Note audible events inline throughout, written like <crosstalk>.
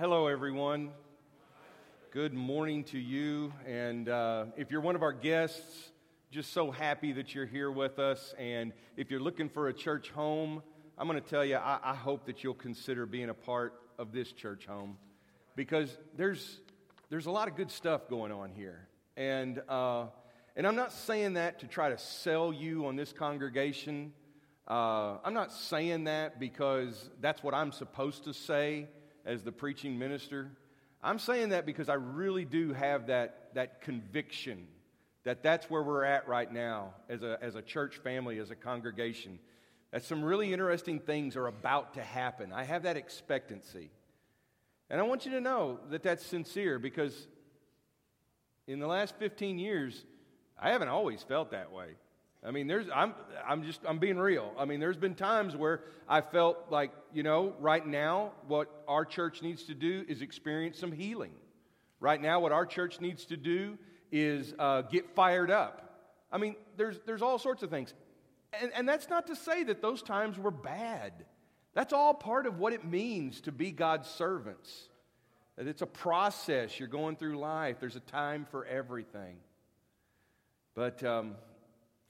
hello, everyone. Good morning to you. And uh, if you're one of our guests, just so happy that you're here with us. And if you're looking for a church home, I'm going to tell you, I, I hope that you'll consider being a part of this church home because there's, there's a lot of good stuff going on here. And, uh, and I'm not saying that to try to sell you on this congregation. Uh, I'm not saying that because that's what I'm supposed to say as the preaching minister. I'm saying that because I really do have that, that conviction that that's where we're at right now as a, as a church family, as a congregation. That some really interesting things are about to happen. I have that expectancy. And I want you to know that that's sincere because in the last 15 years, I haven't always felt that way. I mean, there's, I'm, I'm just, I'm being real. I mean, there's been times where I felt like, you know, right now, what our church needs to do is experience some healing. Right now, what our church needs to do is uh, get fired up. I mean, there's, there's all sorts of things. And, and that's not to say that those times were bad. That's all part of what it means to be God's servants. That it's a process. You're going through life, there's a time for everything. But um,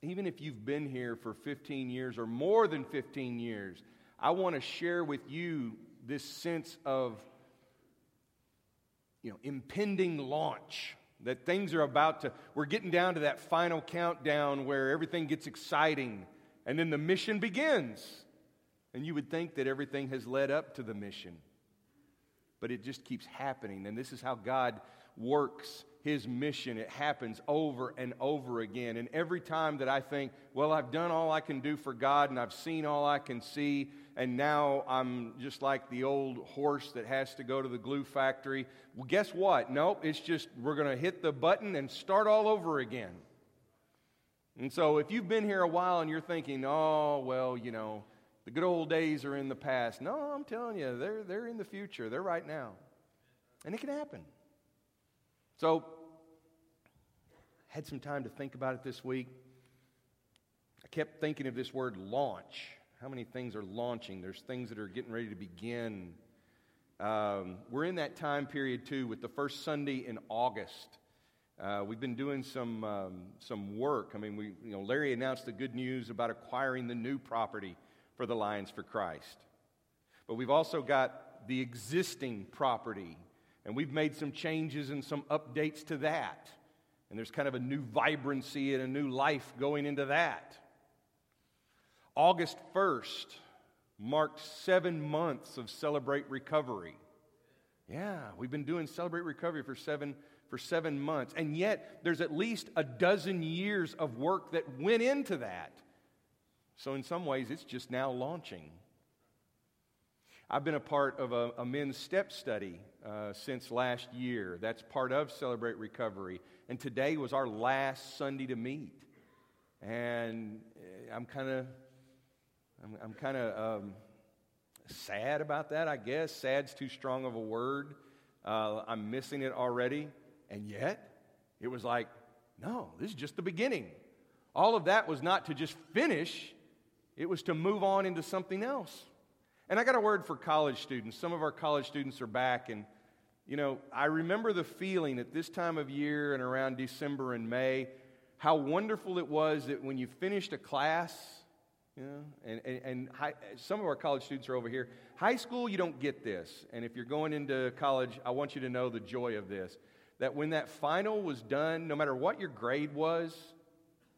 even if you've been here for 15 years or more than 15 years, I want to share with you this sense of you know, impending launch. That things are about to, we're getting down to that final countdown where everything gets exciting and then the mission begins. And you would think that everything has led up to the mission. But it just keeps happening. And this is how God works his mission. It happens over and over again. And every time that I think, well, I've done all I can do for God and I've seen all I can see, and now I'm just like the old horse that has to go to the glue factory. Well, guess what? Nope, it's just we're going to hit the button and start all over again. And so if you've been here a while and you're thinking, oh, well, you know, the good old days are in the past. No, I'm telling you, they're, they're in the future. They're right now. And it can happen. So, had some time to think about it this week. I kept thinking of this word launch. How many things are launching? There's things that are getting ready to begin. Um, we're in that time period too with the first Sunday in August. Uh, we've been doing some, um, some work. I mean, we, you know, Larry announced the good news about acquiring the new property for the Lions for Christ. But we've also got the existing property and we've made some changes and some updates to that. And there's kind of a new vibrancy and a new life going into that. August 1st marked seven months of Celebrate Recovery. Yeah, we've been doing Celebrate Recovery for seven, for seven months. And yet, there's at least a dozen years of work that went into that. So, in some ways, it's just now launching. I've been a part of a, a men's step study uh, since last year. That's part of Celebrate Recovery. And today was our last Sunday to meet. And uh, I'm kind of I'm, I'm kind of um, sad about that, I guess. Sad's too strong of a word. Uh, I'm missing it already. And yet, it was like, no, this is just the beginning. All of that was not to just finish, it was to move on into something else. And I got a word for college students. Some of our college students are back, and you know, I remember the feeling at this time of year and around December and May, how wonderful it was that when you finished a class, you know, and, and, and high, some of our college students are over here. High school, you don't get this. And if you're going into college, I want you to know the joy of this. That when that final was done, no matter what your grade was,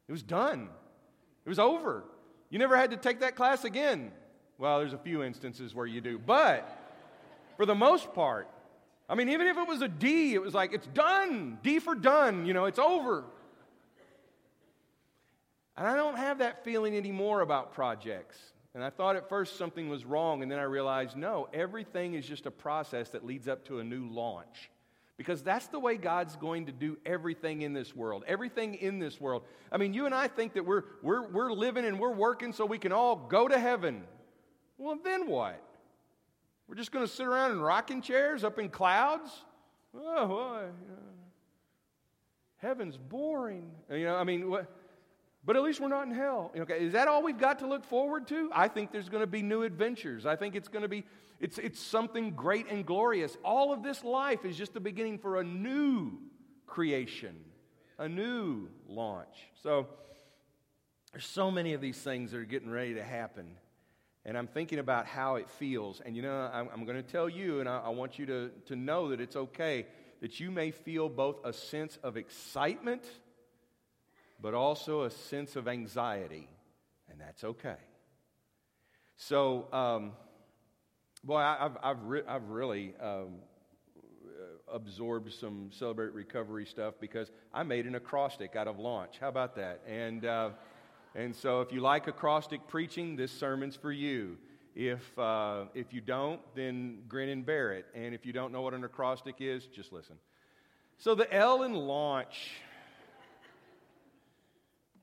it was done. It was over. You never had to take that class again. Well, there's a few instances where you do, but for the most part, I mean, even if it was a D, it was like, it's done. D for done, you know, it's over. And I don't have that feeling anymore about projects. And I thought at first something was wrong, and then I realized no, everything is just a process that leads up to a new launch. Because that's the way God's going to do everything in this world. Everything in this world. I mean, you and I think that we're, we're, we're living and we're working so we can all go to heaven. Well, then what? We're just going to sit around in rocking chairs up in clouds? Oh, boy. heaven's boring. Uh, you know, I mean, what? But at least we're not in hell. Okay, is that all we've got to look forward to? I think there's going to be new adventures. I think it's going to be it's, it's something great and glorious. All of this life is just the beginning for a new creation, a new launch. So there's so many of these things that are getting ready to happen. And I'm thinking about how it feels. And you know, I'm, I'm going to tell you, and I, I want you to, to know that it's okay, that you may feel both a sense of excitement but also a sense of anxiety, and that's okay. So, um, boy, I, have I've, re- I've really um, absorbed some Celebrate Recovery stuff because I made an acrostic out of launch. How about that? And, uh, and so, if you like acrostic preaching, this sermon's for you. If, uh, if you don't, then grin and bear it. And if you don't know what an acrostic is, just listen. So, the L in launch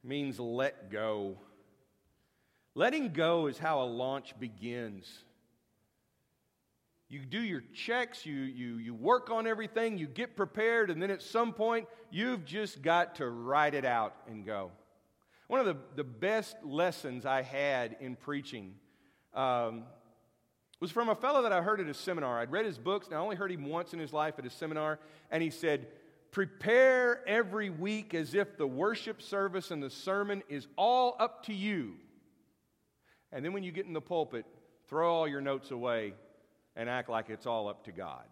means let go. Letting go is how a launch begins. You do your checks, you, you, you work on everything, you get prepared, and then at some point, you've just got to write it out and go. One of the, the best lessons I had in preaching um, was from a fellow that I heard at a seminar. I'd read his books, and I only heard him once in his life at a seminar, and he said, Prepare every week as if the worship service and the sermon is all up to you. And then when you get in the pulpit, throw all your notes away and act like it's all up to God.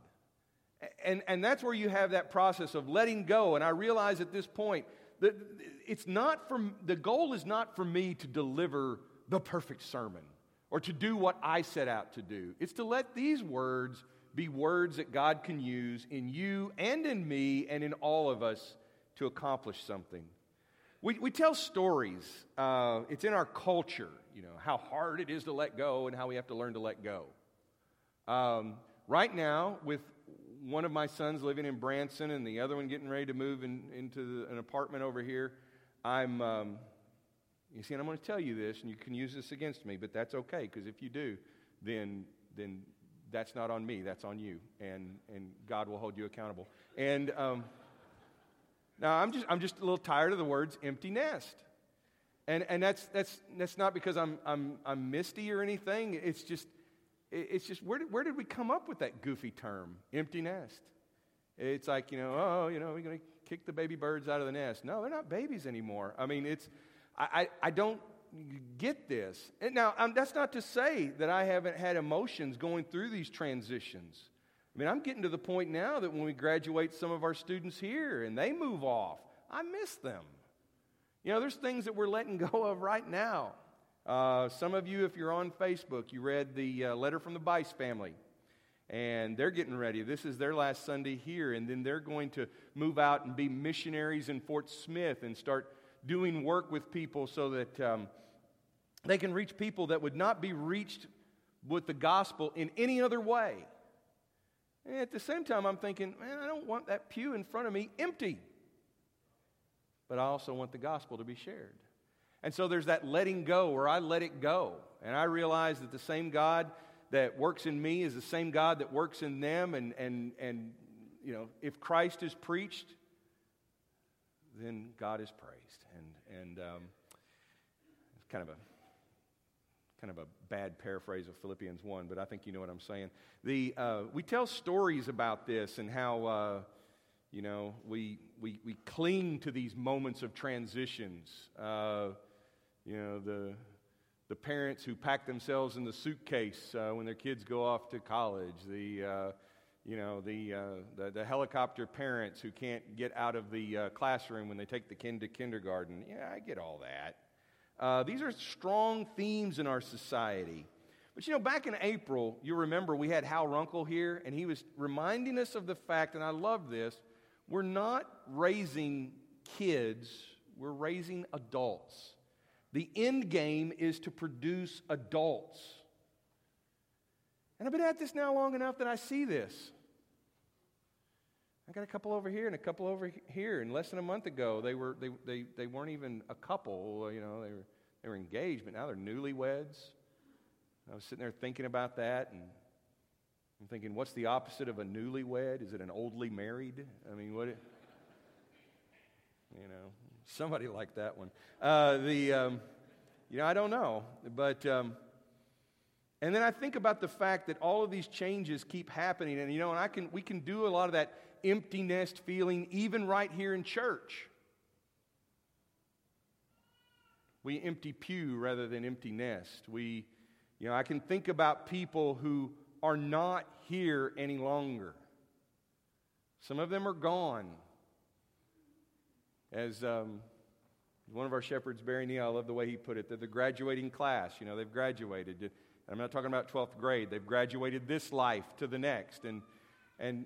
And, and that's where you have that process of letting go. And I realize at this point that it's not for, the goal is not for me to deliver the perfect sermon or to do what I set out to do. It's to let these words be words that God can use in you and in me and in all of us to accomplish something. We, we tell stories. Uh, it's in our culture, you know, how hard it is to let go and how we have to learn to let go. Um, right now, with one of my sons living in Branson and the other one getting ready to move in, into the, an apartment over here, I'm, um, you see, and I'm going to tell you this, and you can use this against me, but that's okay, because if you do, then, then that's not on me, that's on you. And, and God will hold you accountable. And um, now I'm just, I'm just a little tired of the words empty nest. And, and that's, that's, that's not because I'm, I'm, I'm misty or anything. It's just, it's just where did, where did we come up with that goofy term, empty nest? It's like, you know, oh, you know, we're going to kick the baby birds out of the nest. No, they're not babies anymore. I mean, it's, I, I, I don't get this. And now, um, that's not to say that I haven't had emotions going through these transitions. I mean, I'm getting to the point now that when we graduate some of our students here and they move off, I miss them. You know, there's things that we're letting <laughs> go of right now. Uh, some of you, if you're on Facebook, you read the uh, letter from the Bice family. And they're getting ready. This is their last Sunday here. And then they're going to move out and be missionaries in Fort Smith and start doing work with people so that um, they can reach people that would not be reached with the gospel in any other way. And at the same time, I'm thinking, man, I don't want that pew in front of me empty. But I also want the gospel to be shared. And so there's that letting go where I let it go. And I realize that the same God that works in me is the same God that works in them. And, and, and you know, if Christ is preached, then God is praised. And, and um, it's kind of a kind of a bad paraphrase of Philippians 1, but I think you know what I'm saying. The, uh, we tell stories about this and how, uh, you know, we, we, we cling to these moments of transitions. Uh, you know, the, the parents who pack themselves in the suitcase uh, when their kids go off to college, the, uh, you know, the, uh, the, the, helicopter parents who can't get out of the uh, classroom when they take the kid to kindergarten. Yeah, I get all that. Uh, these are strong themes in our society. But you know, back in April, you remember we had Hal Runkel here, and he was reminding us of the fact, and I love this we're not raising kids, we're raising adults. The end game is to produce adults. And I've been at this now long enough that I see this. I got a couple over here and a couple over here. And less than a month ago, they, were, they, they, they weren't even a couple. You know, they were, they were engaged, but now they're newlyweds. I was sitting there thinking about that, and I'm thinking, what's the opposite of a newlywed? Is it an oldly married? I mean, what? It, you know, Somebody liked that one. Uh, the, um, you know, I don't know. But, um, and then I think about the fact that all of these changes keep happening. And, you know, and I can, we can do a lot of that empty nest feeling even right here in church. We empty pew rather than empty nest. We, you know, I can think about people who are not here any longer. Some of them are gone. As um, one of our shepherds, Barry Neal, I love the way he put it. They're the graduating class. You know, they've graduated. I'm not talking about 12th grade. They've graduated this life to the next. And, and,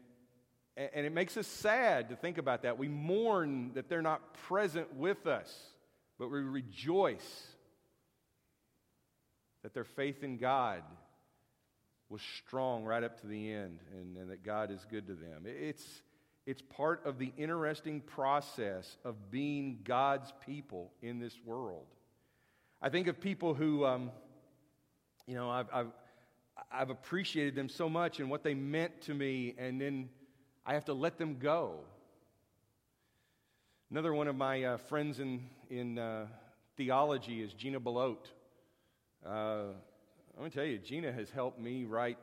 and it makes us sad to think about that. We mourn that they're not present with us but we rejoice that their faith in God was strong right up to the end and, and, that God is good to them. It's, it's part of the interesting process of being God's people in this world. I think of people who, um, you know, I've, I've, I've appreciated them so much and what they meant to me, and then I have to let them go. Another one of my uh, friends in, in uh, theology is Gina Belote. Uh, I'm going to tell you, Gina has helped me write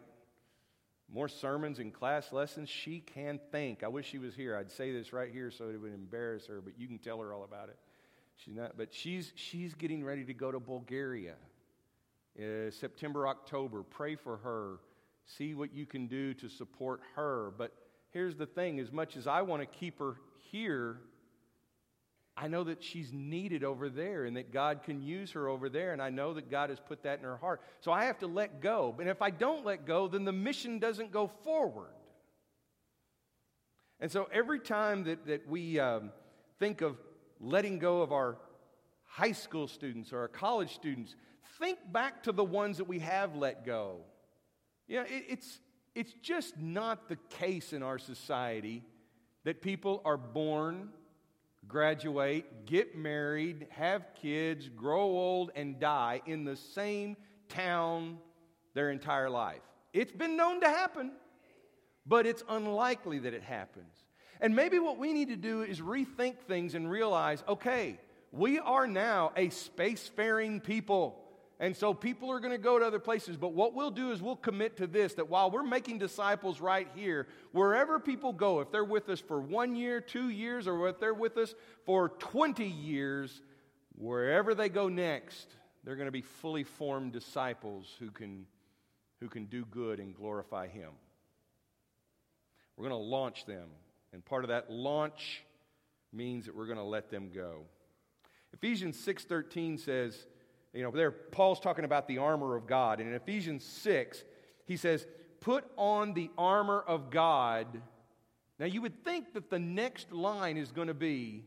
more sermons and class lessons. She can think. I wish she was here. I'd say this right here so it would embarrass her, but you can tell her all about it. She's not, but she's, she's getting ready to go to Bulgaria. Uh, September, October. Pray for her. See what you can do to support her. But here's the thing as much as I want to keep her here, I know that she's needed over there and that God can use her over there, and I know that God has put that in her heart. So I have to let go. And if I don't let go, then the mission doesn't go forward. And so every time that, that we um, think of letting go of our high school students or our college students, think back to the ones that we have let go. You know, it, it's, it's just not the case in our society that people are born graduate, get married, have kids, grow old, and die in the same town their entire life. It's been known to happen, but it's unlikely that it happens. And maybe what we need to do is rethink things and realize okay, we are now a spacefaring people. And so people are going to go to other places. But what we'll do is we'll commit to this that while we're making disciples right here, wherever people go, if they're with us for one year, two years, or if they're with us for 20 years, wherever they go next, they're going to be fully formed disciples who can, who can do good and glorify Him. We're going to launch them. And part of that launch means that we're going to let them go. Ephesians 6:13 says, you know, there Paul's talking about the armor of God. And in Ephesians 6, he says, Put on the armor of God. Now, you would think that the next line is going to be,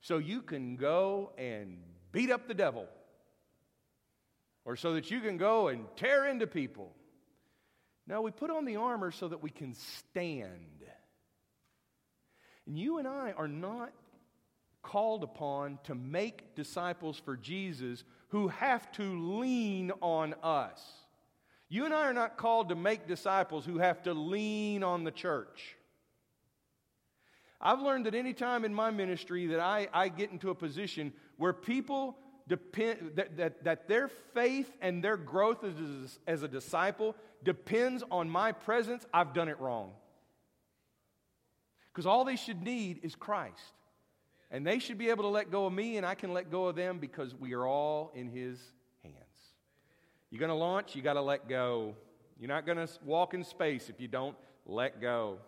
So you can go and beat up the devil, or so that you can go and tear into people. No, we put on the armor so that we can stand. And you and I are not called upon to make disciples for Jesus who have to lean on us. You and I are not called to make disciples who have to lean on the church. I've learned that any time in my ministry that I, I get into a position where people depend, that, that, that their faith and their growth as, as a disciple depends on my presence, I've done it wrong. Because all they should need is Christ. And they should be able to let go of me, and I can let go of them because we are all in His hands. You're going to launch, you got to let go. You're not going to walk in space if you don't let go.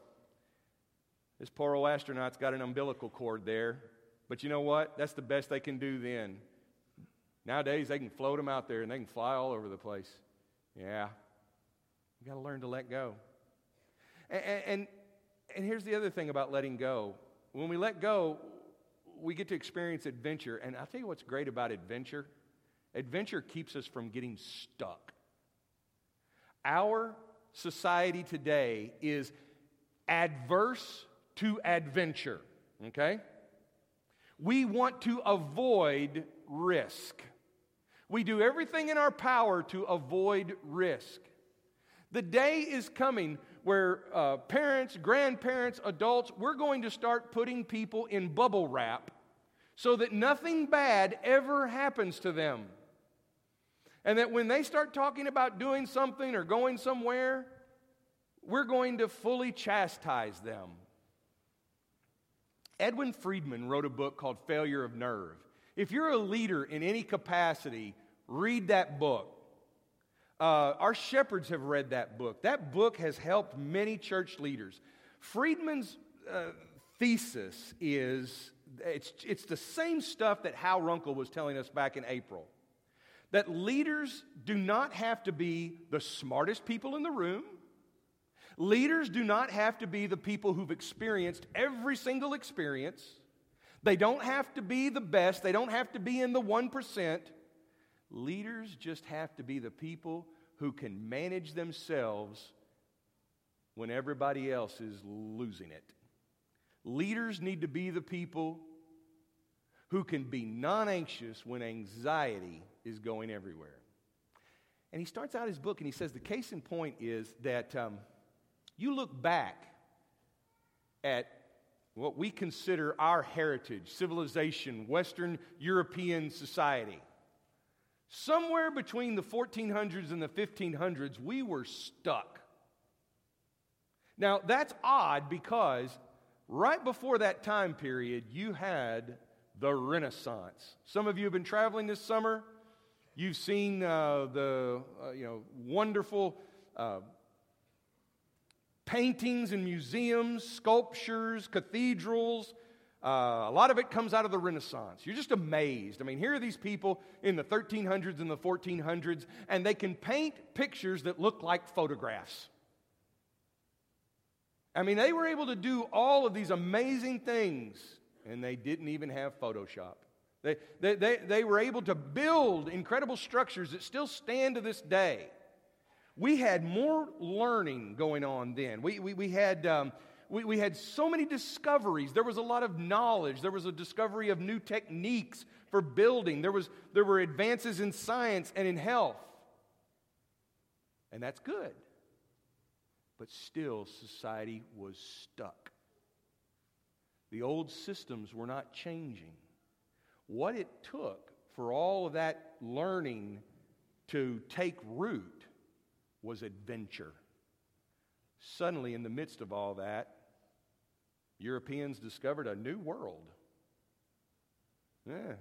This poor old astronaut's got an umbilical cord there, but you know what? That's the best they can do then. Nowadays, they can float them out there and they can fly all over the place. Yeah. You got to learn to let go. And, and, and here's the other thing about letting go. When we let go, we get to experience adventure. And I'll tell you what's great about adventure adventure keeps us from getting stuck. Our society today is adverse to adventure, okay? We want to avoid risk. We do everything in our power to avoid risk. The day is coming where uh, parents, grandparents, adults, we're going to start putting people in bubble wrap so that nothing bad ever happens to them. And that when they start talking about doing something or going somewhere, we're going to fully chastise them. Edwin Friedman wrote a book called Failure of Nerve. If you're a leader in any capacity, read that book. Uh, our shepherds have read that book. That book has helped many church leaders. Friedman's uh, thesis is it's, it's the same stuff that Hal Runkel was telling us back in April that leaders do not have to be the smartest people in the room. Leaders do not have to be the people who've experienced every single experience. They don't have to be the best. They don't have to be in the 1%. Leaders just have to be the people who can manage themselves when everybody else is losing it. Leaders need to be the people who can be non anxious when anxiety is going everywhere. And he starts out his book and he says the case in point is that um, you look back at what we consider our heritage, civilization, Western European society. Somewhere between the 1400s and the 1500s, we were stuck. Now, that's odd because right before that time period, you had the Renaissance. Some of you have been traveling this summer. You've seen uh, the uh, you know, wonderful uh, paintings in museums, sculptures, cathedrals, uh, a lot of it comes out of the Renaissance. You're just amazed. I mean, here are these people in the 1300s and the 1400s, and they can paint pictures that look like photographs. I mean, they were able to do all of these amazing things, and they didn't even have Photoshop. They, they, they, they were able to build incredible structures that still stand to this day. We had more learning going on then. We, we, we had. Um, we, we had so many discoveries. There was a lot of knowledge. There was a discovery of new techniques for building. There, was, there were advances in science and in health. And that's good. But still, society was stuck. The old systems were not changing. What it took for all of that learning to take root was adventure. Suddenly, in the midst of all that, Europeans discovered a new world. Yeah.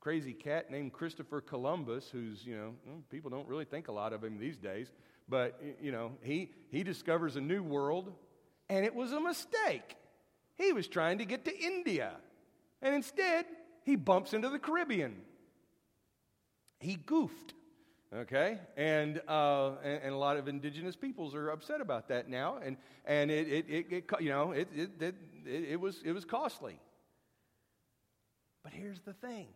Crazy cat named Christopher Columbus, who's, you know, people don't really think a lot of him these days, but, you know, he, he discovers a new world, and it was a mistake. He was trying to get to India, and instead, he bumps into the Caribbean. He goofed. Okay, and, uh, and, and a lot of indigenous peoples are upset about that now, and and it, it, it, it you know it, it, it, it was it was costly. But here's the thing: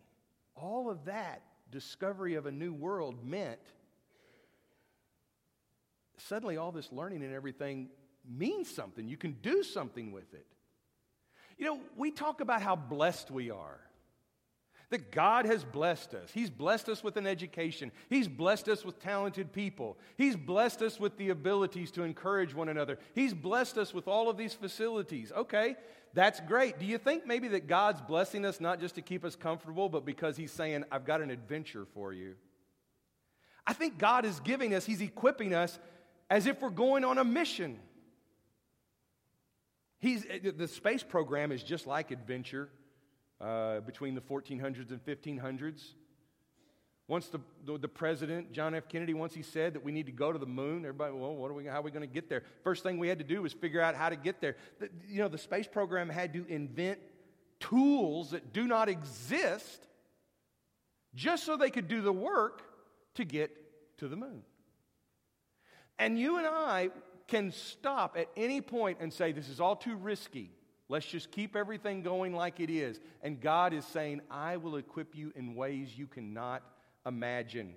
all of that discovery of a new world meant suddenly all this learning and everything means something. You can do something with it. You know, we talk about how blessed we are. That God has blessed us. He's blessed us with an education. He's blessed us with talented people. He's blessed us with the abilities to encourage one another. He's blessed us with all of these facilities. Okay, that's great. Do you think maybe that God's blessing us not just to keep us comfortable, but because He's saying, I've got an adventure for you? I think God is giving us, He's equipping us as if we're going on a mission. He's, the space program is just like adventure uh, between the 1400s and 1500s. Once the, the, the, president, John F. Kennedy, once he said that we need to go to the moon, everybody, well, what are we, how are we going to get there? First thing we had to do was figure out how to get there. The, you know, the space program had to invent tools that do not exist just so they could do the work to get to the moon. And you and I can stop at any point and say, this is all too risky. Let's just keep everything going like it is. And God is saying, I will equip you in ways you cannot imagine.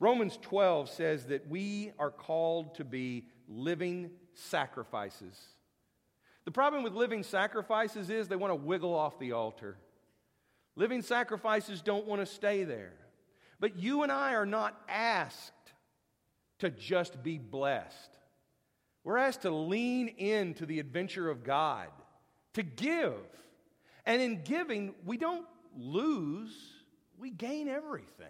Romans 12 says that we are called to be living sacrifices. The problem with living sacrifices is they want to wiggle off the altar. Living sacrifices don't want to stay there. But you and I are not asked to just be blessed. We're asked to lean into the adventure of God to give. And in giving, we don't lose, we gain everything.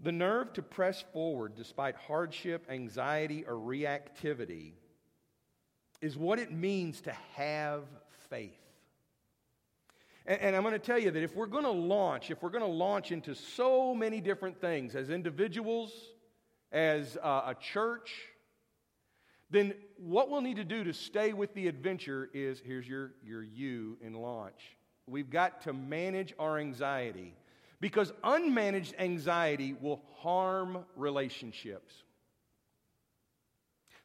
The nerve to press forward despite hardship, anxiety, or reactivity is what it means to have faith. And, I'm going to tell you that if we're going to launch, if we're going to launch into so many different things as individuals, as uh, a church, then what we'll need to do to stay with the adventure is here's your, your you in launch. We've got to manage our anxiety because unmanaged anxiety will harm relationships.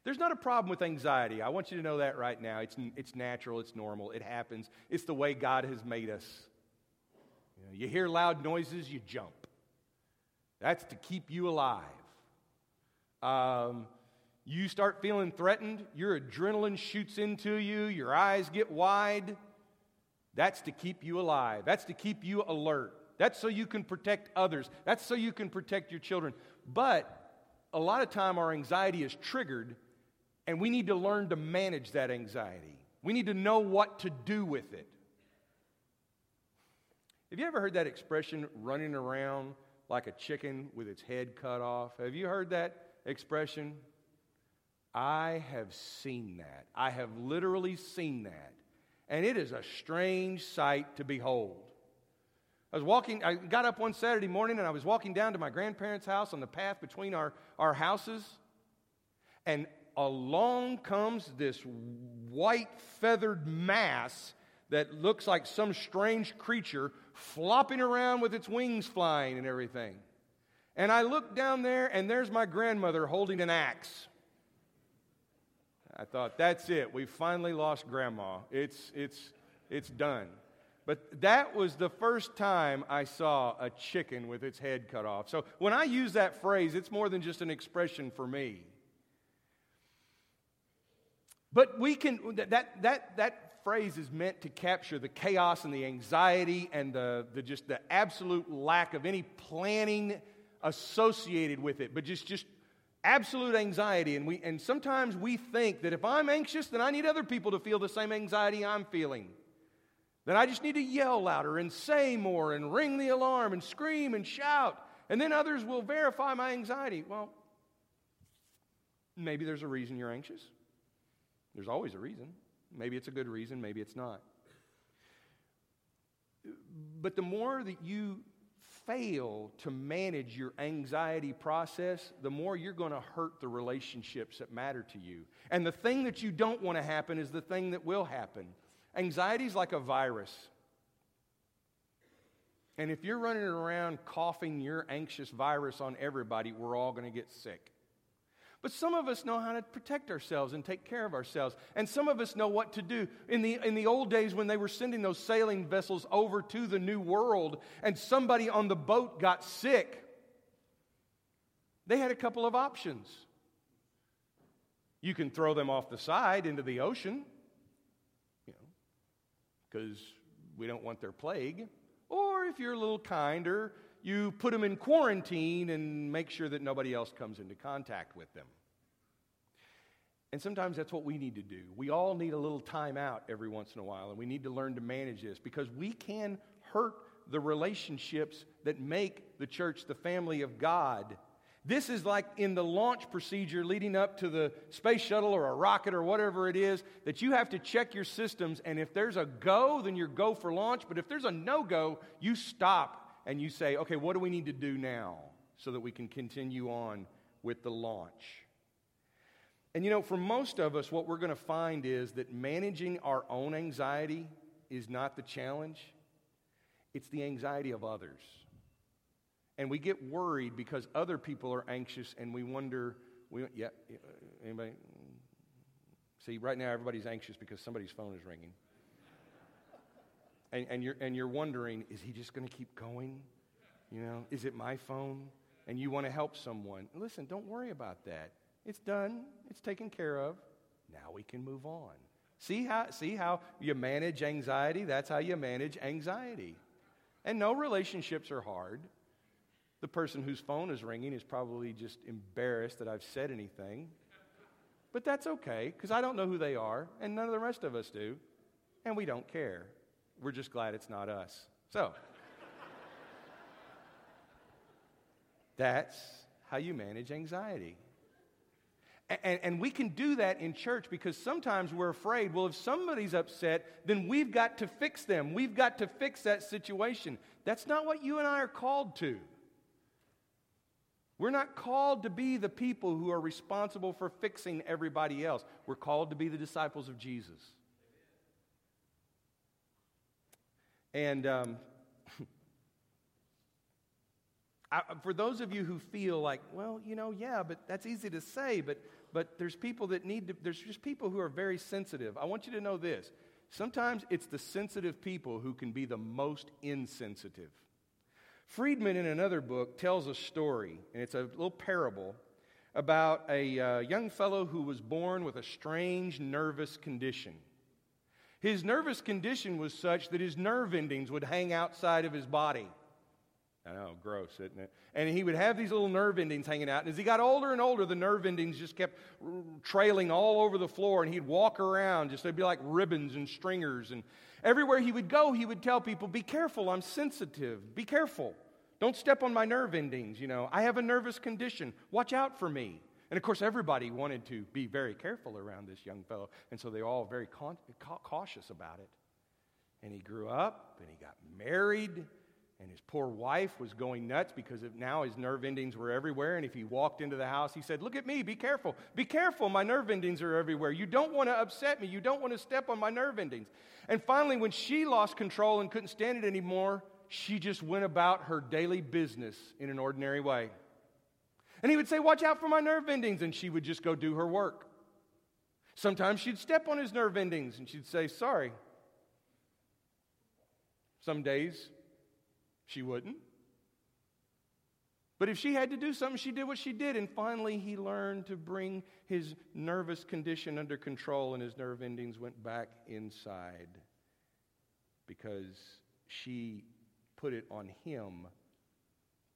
There's not a problem with anxiety. I want you to know that right now. It's, it's natural, it's normal, it happens. It's the way God has made us. You, know, you hear loud noises, you jump. That's to keep you alive. Um, you start feeling threatened, your adrenaline shoots into you, your eyes get wide. That's to keep you alive. That's to keep you alert. That's so you can protect others. That's so you can protect your children. But a lot of time our anxiety is triggered and we need to learn to manage that anxiety. We need to know what to do with it. Have you ever heard that expression, running around like a chicken with its head cut off? Have you heard that expression? I have seen that. I have literally seen that. And it is a strange sight to behold. I was walking, I got up one Saturday morning and I was walking down to my grandparents' house on the path between our, our houses. And along comes this white feathered mass that looks like some strange creature flopping around with its wings flying and everything. And I look down there, and there's my grandmother holding an axe. I thought, that's it. We finally lost grandma. It's, it's, it's done. But that was the first time I saw a chicken with its head cut off. So when I use that phrase, it's more than just an expression for me. But we can, that, that, that phrase is meant to capture the chaos and the anxiety and the, the just the absolute lack of any planning associated with it, but just, just absolute anxiety. And, we, and sometimes we think that if I'm anxious, then I need other people to feel the same anxiety I'm feeling. Then I just need to yell louder and say more and ring the alarm and scream and shout. And then others will verify my anxiety. Well, maybe there's a reason you're anxious. There's always a reason. Maybe it's a good reason, maybe it's not. But the more that you fail to manage your anxiety process, the more you're going to hurt the relationships that matter to you. And the thing that you don't want to happen is the thing that will happen. Anxiety is like a virus. And if you're running around coughing your anxious virus on everybody, we're all going to get sick. But some of us know how to protect ourselves and take care of ourselves. And some of us know what to do. In the, in the old days, when they were sending those sailing vessels over to the New World, and somebody on the boat got sick, they had a couple of options. You can throw them off the side into the ocean, you know, because we don't want their plague. Or if you're a little kinder, you put them in quarantine and make sure that nobody else comes into contact with them. And sometimes that's what we need to do. We all need a little time out every once in a while, and we need to learn to manage this because we can hurt the relationships that make the church the family of God. This is like in the launch procedure leading up to the space shuttle or a rocket or whatever it is, that you have to check your systems. And if there's a go, then you're go for launch. But if there's a no go, you stop and you say, okay, what do we need to do now so that we can continue on with the launch? And you know, for most of us, what we're going to find is that managing our own anxiety is not the challenge, it's the anxiety of others. And we get worried because other people are anxious and we wonder, we, yeah, anybody? See, right now everybody's anxious because somebody's phone is ringing and, and, you're, and you're wondering, is he just going to keep going? You know, is it my phone? And you want to help someone. Listen, don't worry about that. It's done, it's taken care of. Now we can move on. See how, see how you manage anxiety? That's how you manage anxiety. And no relationships are hard. The person whose phone is ringing is probably just embarrassed that I've said anything. But that's okay, because I don't know who they are, and none of the rest of us do. and we don't care. We're just glad it's not us. So, <laughs> that's how you manage anxiety. And, and, we can do that in church because sometimes we're afraid, well, if somebody's upset, then we've got to fix them. We've got to fix that situation. That's not what you and I are called to. We're not called to be the people who are responsible for fixing everybody else. We're called to be the disciples of Jesus. And um, I, for those of you who feel like, well, you know, yeah, but that's easy to say, but but there's people that need to, there's just people who are very sensitive. I want you to know this. Sometimes it's the sensitive people who can be the most insensitive. Friedman, in another book, tells a story, and it's a little parable about a uh, young fellow who was born with a strange nervous condition. His nervous condition was such that his nerve endings would hang outside of his body. I know, gross, isn't it? And he would have these little nerve endings hanging out. And as he got older and older, the nerve endings just kept trailing all over the floor. And he'd walk around, just they'd be like ribbons and stringers. And everywhere he would go, he would tell people, Be careful, I'm sensitive. Be careful. Don't step on my nerve endings. You know, I have a nervous condition. Watch out for me. And of course, everybody wanted to be very careful around this young fellow. And so they were all very cautious about it. And he grew up and he got married and his poor wife was going nuts because now his nerve endings were everywhere. And if he walked into the house, he said, Look at me, be careful. Be careful, my nerve endings are everywhere. You don't want to upset me. You don't want to step on my nerve endings. And finally, when she lost control and couldn't stand it anymore, she just went about her daily business in an ordinary way. And he would say, Watch out for my nerve endings. And she would just go do her work. Sometimes she'd step on his nerve endings and she'd say, Sorry. Some days she wouldn't. But if she had to do something, she did what she did. And finally, he learned to bring his nervous condition under control, and his nerve endings went back inside because she put it on him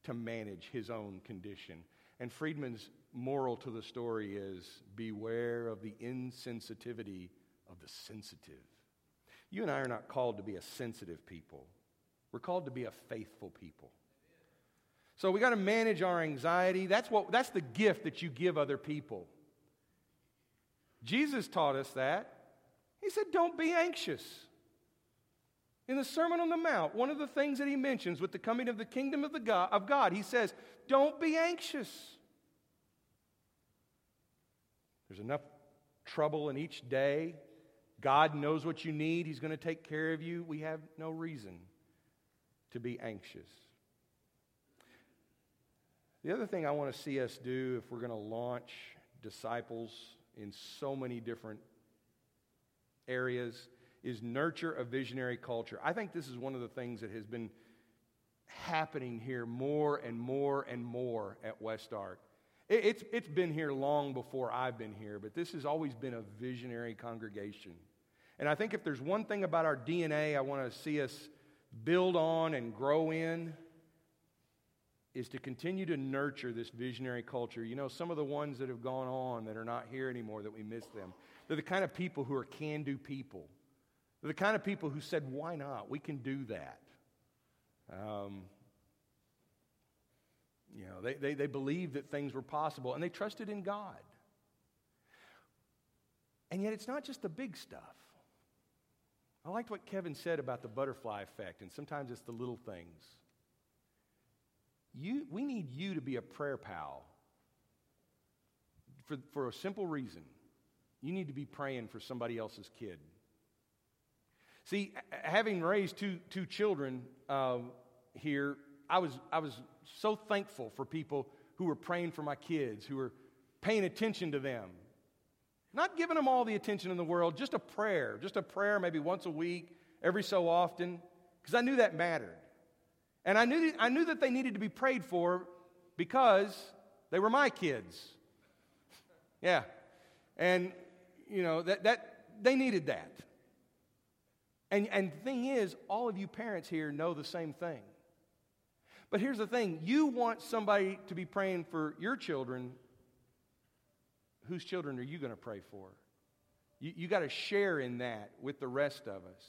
to manage his own condition. And Friedman's moral to the story is beware of the insensitivity of the sensitive. You and I are not called to be a sensitive people. We're called to be a faithful people. So we got to manage our anxiety. That's, what, that's the gift that you give other people. Jesus taught us that. He said, Don't be anxious. In the Sermon on the Mount, one of the things that he mentions with the coming of the kingdom of, the God, of God, he says, Don't be anxious. There's enough trouble in each day. God knows what you need, He's going to take care of you. We have no reason to be anxious. The other thing I want to see us do if we're going to launch disciples in so many different areas is nurture a visionary culture. I think this is one of the things that has been happening here more and more and more at West Ark. It's, it's been here long before I've been here, but this has always been a visionary congregation. And I think if there's one thing about our DNA I want to see us build on and grow in is to continue to nurture this visionary culture. You know, some of the ones that have gone on that are not here anymore, that we miss them, they're the kind of people who are can do people. The kind of people who said, why not? We can do that. Um, you know, they, they, they believed that things were possible and they trusted in God. And yet, it's not just the big stuff. I liked what Kevin said about the butterfly effect, and sometimes it's the little things. You, we need you to be a prayer pal for, for a simple reason. You need to be praying for somebody else's kid. See, having raised two, two children uh, here, I was, I was so thankful for people who were praying for my kids, who were paying attention to them, not giving them all the attention in the world, just a prayer, just a prayer maybe once a week, every so often, because I knew that mattered. And I knew, I knew that they needed to be prayed for because they were my kids. <laughs> Yeah. And, you know, that, that they needed that. And, and the thing is, all of you parents here know the same thing. But here's the thing you want somebody to be praying for your children whose children are you going to pray for? You, you got to share in that with the rest of us.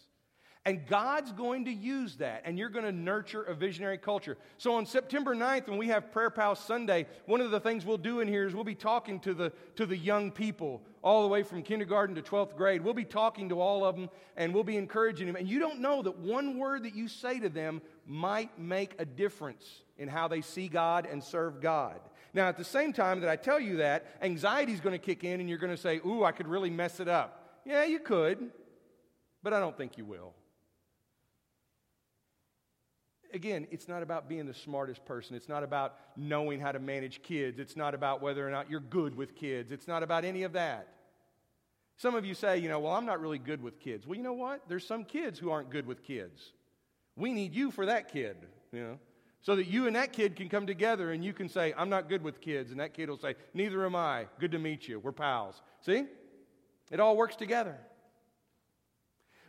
And God's going to use that, and you're going to nurture a visionary culture. So on September 9th, when we have Prayer Pals Sunday, one of the things we'll do in here is we'll be talking to the, to the young people, all the way from kindergarten to 12th grade. We'll be talking to all of them, and we'll be encouraging them. And you don't know that one word that you say to them might make a difference in how they see God and serve God. Now, at the same time that I tell you that, anxiety is going to kick in, and you're going to say, Ooh, I could really mess it up. Yeah, you could, but I don't think you will again, it's not about being the smartest person. It's not about knowing how to manage kids. It's not about whether or not you're good with kids. It's not about any of that. Some of you say, you know, well, I'm not really good with kids. Well, you know what? There's some kids who aren't good with kids. We need you for that kid, you know, so that you and that kid can come together and you can say, I'm not good with kids. And that kid will say, Neither am I. Good to meet you. We're pals. See? It all works together.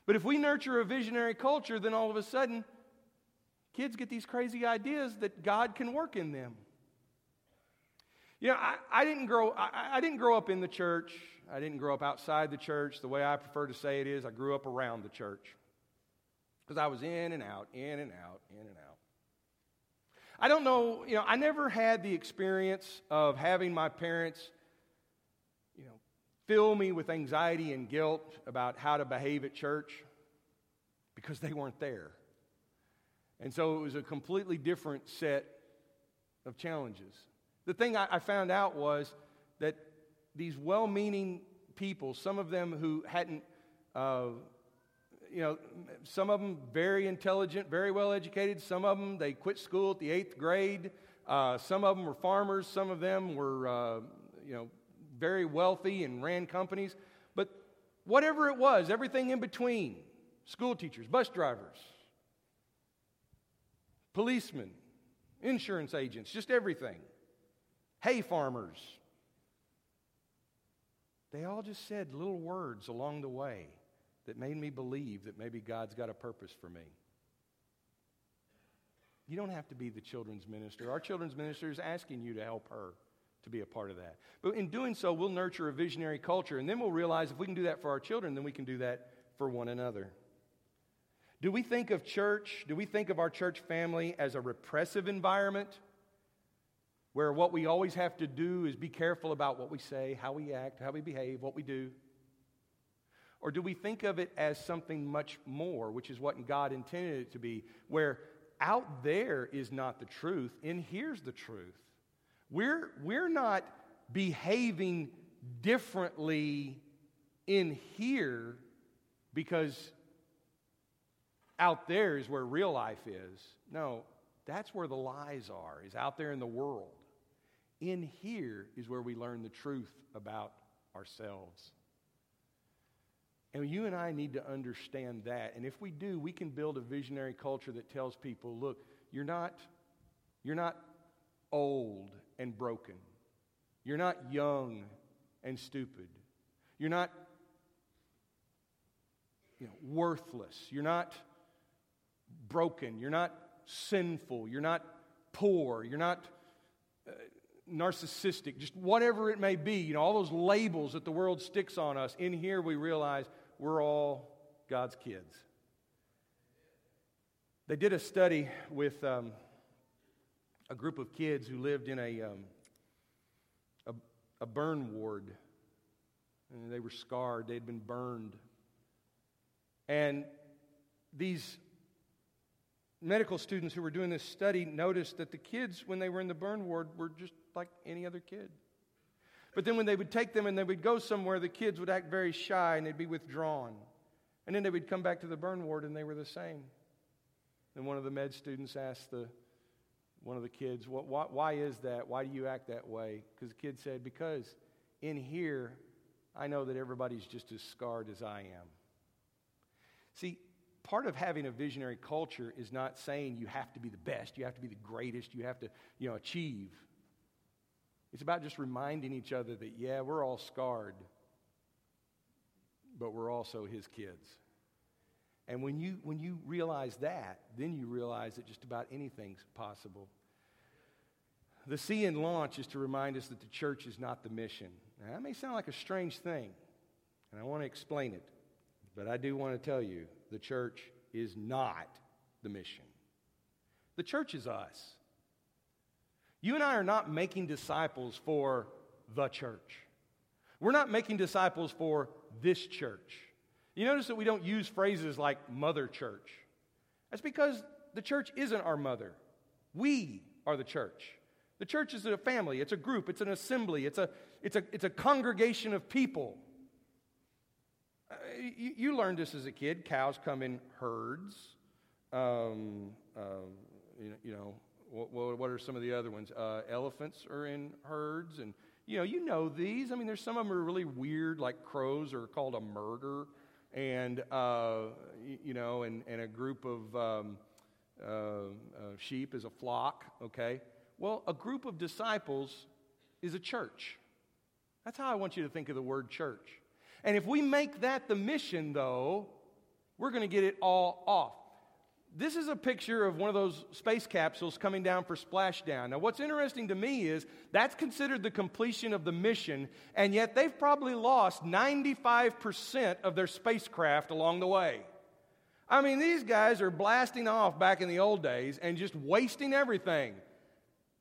But if we nurture a visionary culture, then all of a sudden, kids get these crazy ideas that God can work in them. You know, I, I didn't grow, I, I didn't grow up in the church. I didn't grow up outside the church. The way I prefer to say it is, I grew up around the church. Because I was in and out, in and out, in and out. I don't know, you know, I never had the experience of having my parents, you know, fill me with anxiety and guilt about how to behave at church because they weren't there. And so it was a completely different set of challenges. The thing I, I found out was that these well meaning people, some of them who hadn't, uh, you know, some of them very intelligent, very well educated, some of them they quit school at the eighth grade, uh, some of them were farmers, some of them were, uh, you know, very wealthy and ran companies. But whatever it was, everything in between school teachers, bus drivers, policemen, insurance agents, just everything, hay farmers. They all just said little words along the way that made me believe that maybe God's got a purpose for me. You don't have to be the children's minister. Our children's minister is asking you to help her to be a part of that. But in doing so, we'll nurture a visionary culture, and then we'll realize if we can do that for our children, then we can do that for one another. Do we think of church, do we think of our church family as a repressive environment where what we always have to do is be careful about what we say, how we act, how we behave, what we do? Or do we think of it as something much more, which is what God intended it to be, where out there is not the truth, and here's the truth? We're, we're not behaving differently in here because out there is where real life is. No, that's where the lies are, is out there in the world. In here is where we learn the truth about ourselves. And you and I need to understand that. And if we do, we can build a visionary culture that tells people, look, you're not, you're not old and broken. You're not young and stupid. You're not you know, worthless. You're not broken, you're not sinful, you're not poor, you're not uh, narcissistic, just whatever it may be, you know, all those labels that the world sticks on us. In here, we realize we're all God's kids. They did a study with um, a group of kids who lived in a, um, a, a burn ward. And they were scarred, they'd been burned. And these medical students who were doing this study noticed that the kids, when they were in the burn ward, were just like any other kid. But then when they would take them and they would go somewhere, the kids would act very shy and they'd be withdrawn. And then they would come back to the burn ward and they were the same. And one of the med students asked the, one of the kids, what, why, why is that? Why do you act that way? Because the kid said, Because in here, I know that everybody's just as scarred as I am. See, part of having a visionary culture is not saying you have to be the best, you have to be the greatest, you have to, you know, achieve. It's about just reminding each other that, yeah, we're all scarred, but we're also his kids. And when you, when you realize that, then you realize that just about anything's possible. The see and launch is to remind us that the church is not the mission. Now, that may sound like a strange thing. And I want to explain it, but I do want to tell you the church is not the mission. The church is us. You and I are not making disciples for the church. We're not making disciples for this church. You notice that we don't use phrases like mother church. That's because the church isn't our mother. We are the church. The church is a family, it's a group, it's an assembly, it's a, it's a, it's a congregation of people. Uh, you, learned this as a kid. Cows come in herds. Um, uh, you, you, know, what, what, are some of the other ones? Uh, elephants are in herds. And, you know, you know these. I mean, there's some of them are really weird, like crows are called a murder. And, uh, you, you, know, and, and a group of um, uh, uh, sheep is a flock, okay? Well, a group of disciples is a church. That's how I want you to think of the word church. And if we make that the mission, though, we're going to get it all off. This is a picture of one of those space capsules coming down for splashdown. Now, what's interesting to me is that's considered the completion of the mission, and yet they've probably lost 95% of their spacecraft along the way. I mean, these guys are blasting off back in the old days and just wasting everything.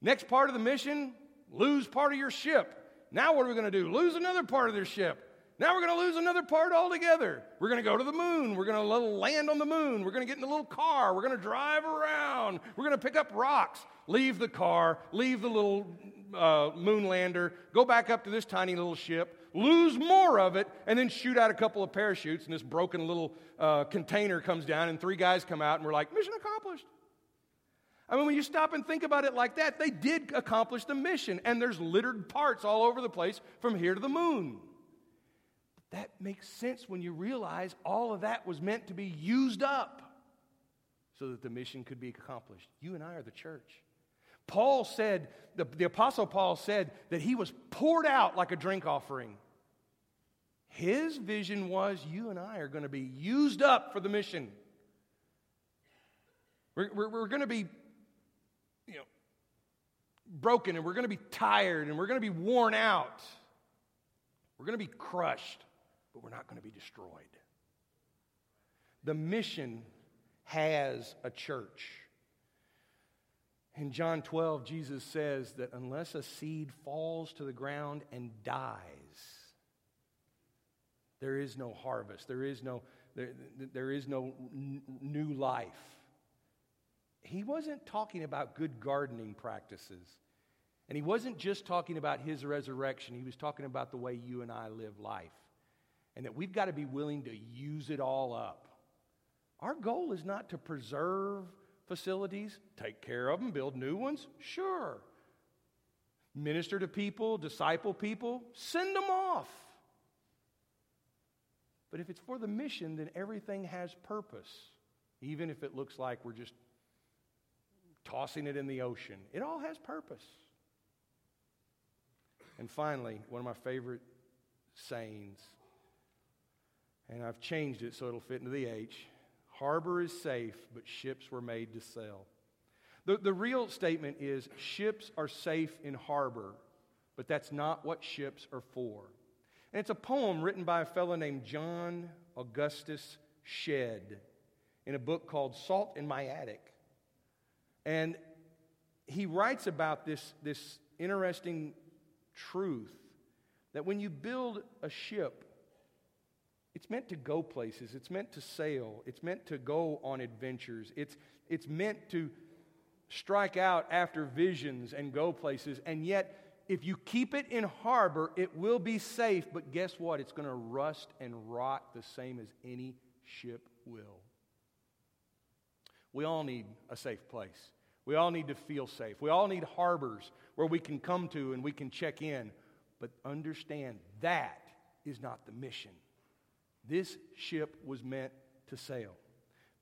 Next part of the mission lose part of your ship. Now, what are we going to do? Lose another part of their ship. Now we're going to lose another part altogether. We're going to go to the moon. We're going to land on the moon. We're going to get in a little car. We're going to drive around. We're going to pick up rocks. Leave the car. Leave the little uh, moon lander. Go back up to this tiny little ship. Lose more of it, and then shoot out a couple of parachutes. And this broken little uh, container comes down, and three guys come out, and we're like, mission accomplished. I mean, when you stop and think about it like that, they did accomplish the mission, and there's littered parts all over the place from here to the moon. That makes sense when you realize all of that was meant to be used up so that the mission could be accomplished. You and I are the church. Paul said, the, the Apostle Paul said that he was poured out like a drink offering. His vision was you and I are going to be used up for the mission. We're, we're, we're going to be, you know, broken and we're going to be tired and we're going to be worn out. We're going to be crushed but we're not going to be destroyed. The mission has a church. In John 12, Jesus says that unless a seed falls to the ground and dies, there is no harvest. There is no, there, there is no n- new life. He wasn't talking about good gardening practices. And he wasn't just talking about his resurrection. He was talking about the way you and I live life and that we've got to be willing to use it all up. Our goal is not to preserve facilities, take care of them, build new ones, sure. Minister to people, disciple people, send them off. But if it's for the mission, then everything has purpose, even if it looks like we're just tossing it in the ocean. It all has purpose. And finally, one of my favorite sayings and I've changed it so it'll fit into the H. Harbor is safe, but ships were made to sail. The, the real statement is ships are safe in harbor, but that's not what ships are for. And it's a poem written by a fellow named John Augustus Shedd in a book called Salt in My Attic. And he writes about this, this interesting truth that when you build a ship, it's meant to go places. It's meant to sail. It's meant to go on adventures. It's, it's meant to strike out after visions and go places. And yet, if you keep it in harbor, it will be safe. But guess what? It's going to rust and rot the same as any ship will. We all need a safe place. We all need to feel safe. We all need harbors where we can come to and we can check in. But understand that is not the mission. This ship was meant to sail.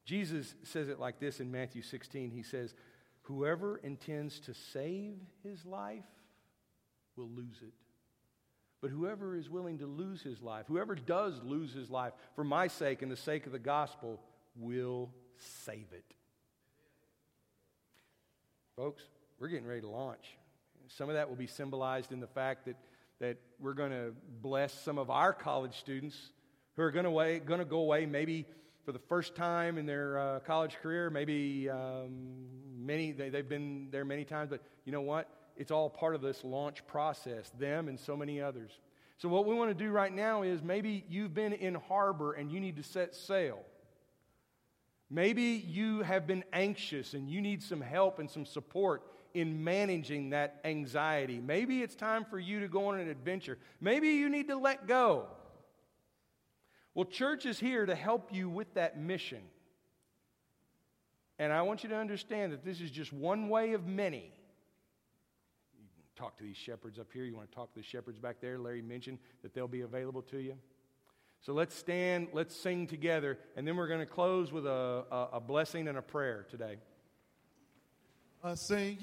Jesus says it like this in Matthew 16. He says, Whoever intends to save his life will lose it. But whoever is willing to lose his life, whoever does lose his life for my sake and the sake of the gospel, will save it. Folks, we're getting ready to launch. Some of that will be symbolized in the fact that that we're going to bless some of our college students who are going to, going to go away maybe for the first time in their uh, college career. Maybe um, many, they, they've been there many times, but you know what? It's all part of this launch process, them and so many others. So, what we want to do right now is maybe you've been in harbor and you need to set sail. Maybe you have been anxious and you need some help and some support in managing that anxiety. Maybe it's time for you to go on an adventure. Maybe you need to let go. Well, church is here to help you with that mission. And I want you to understand that this is just one way of many. You can talk to these shepherds up here. You want to talk to the shepherds back there. Larry mentioned that they'll be available to you. So let's stand, let's sing together, and then we're going to close with a, a, a blessing and a prayer today. I sing.